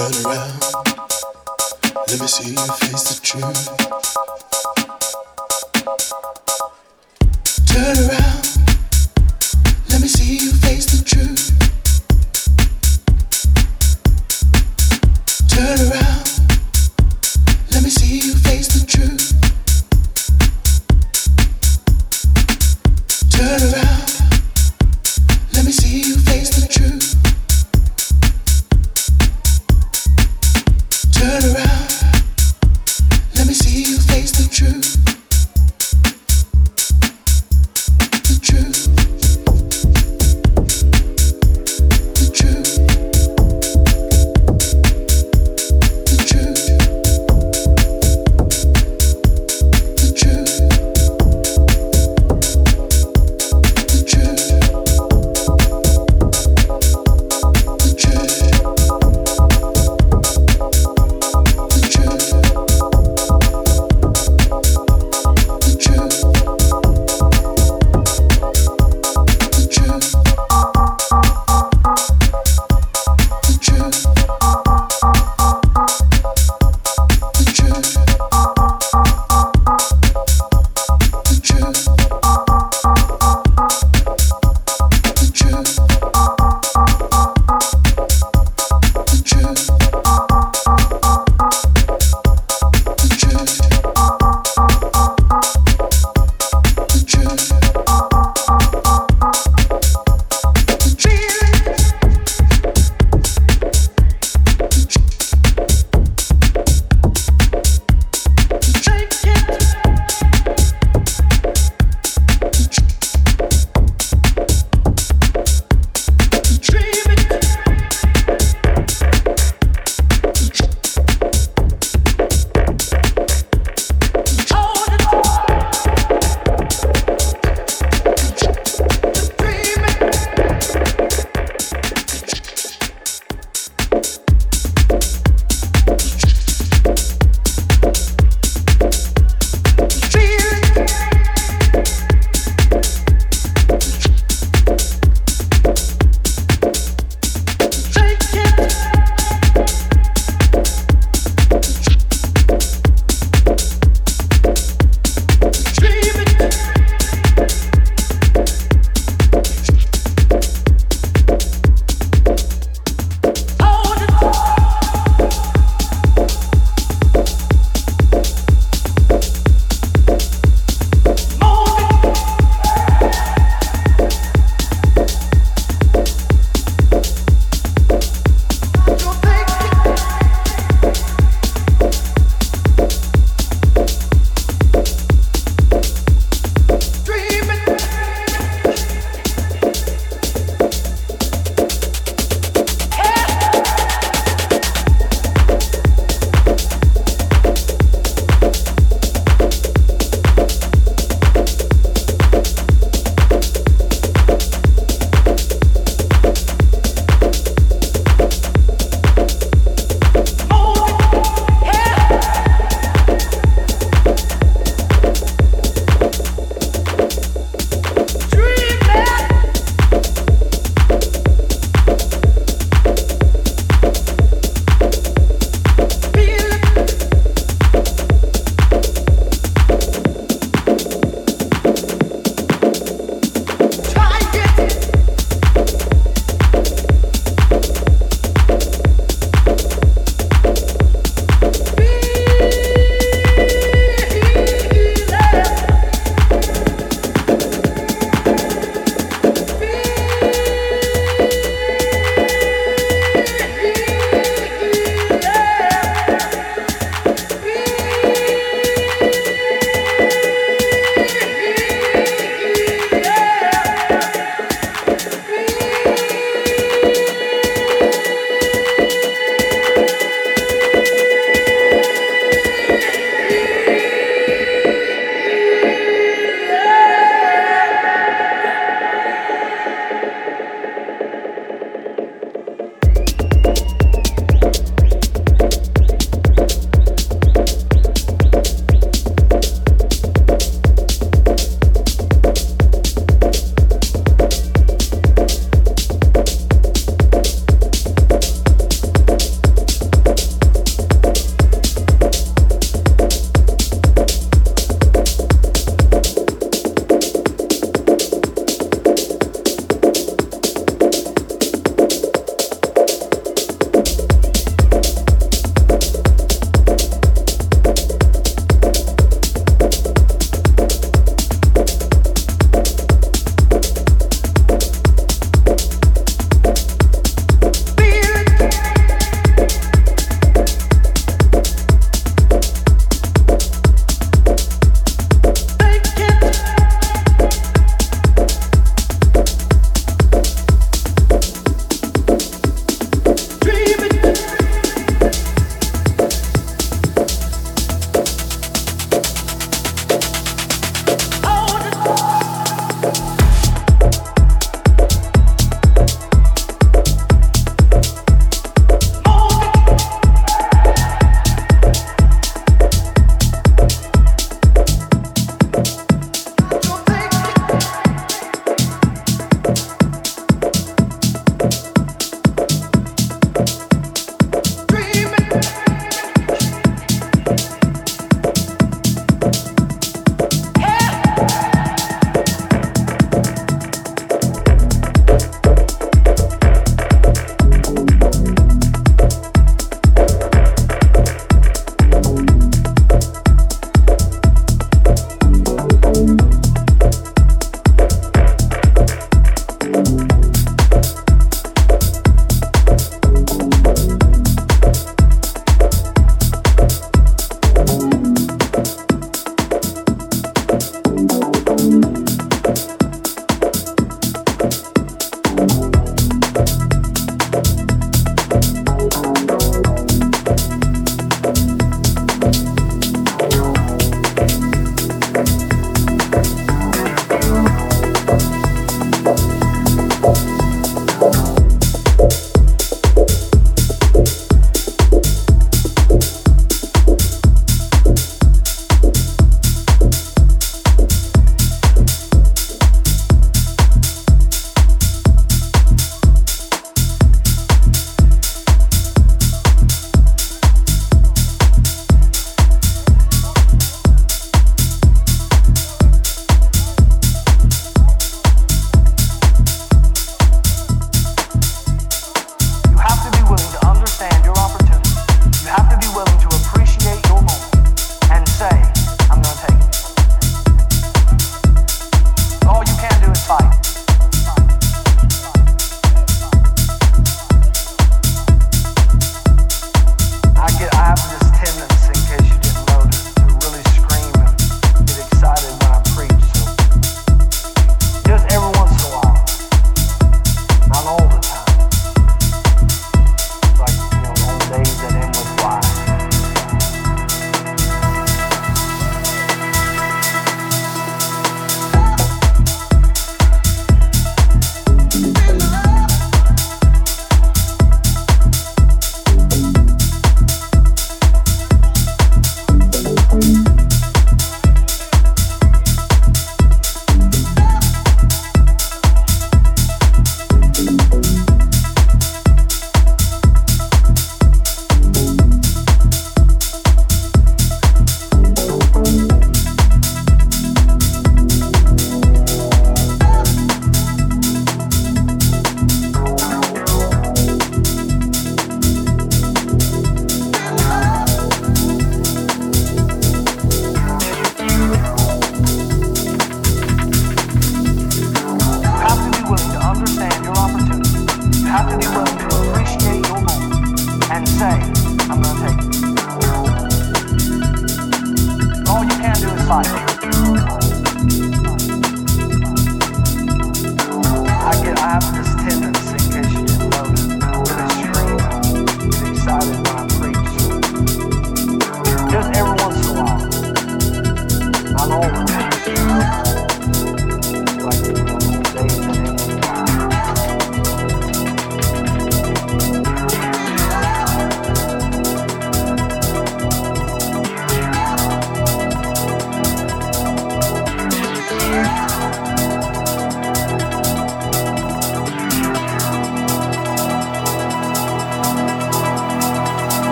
turn around. Let me see you face the truth. Turn around.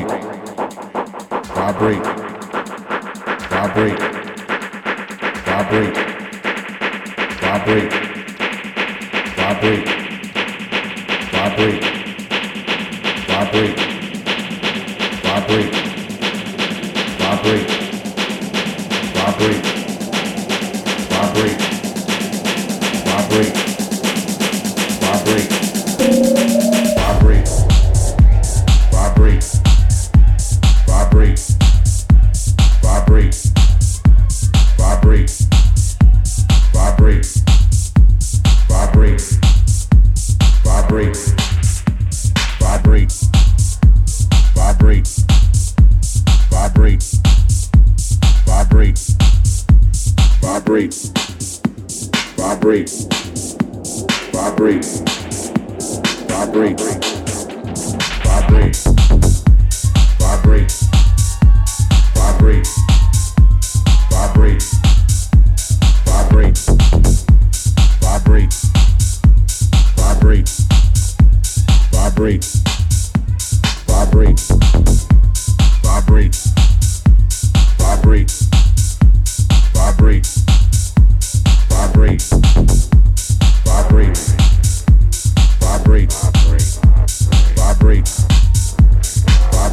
great.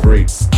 great.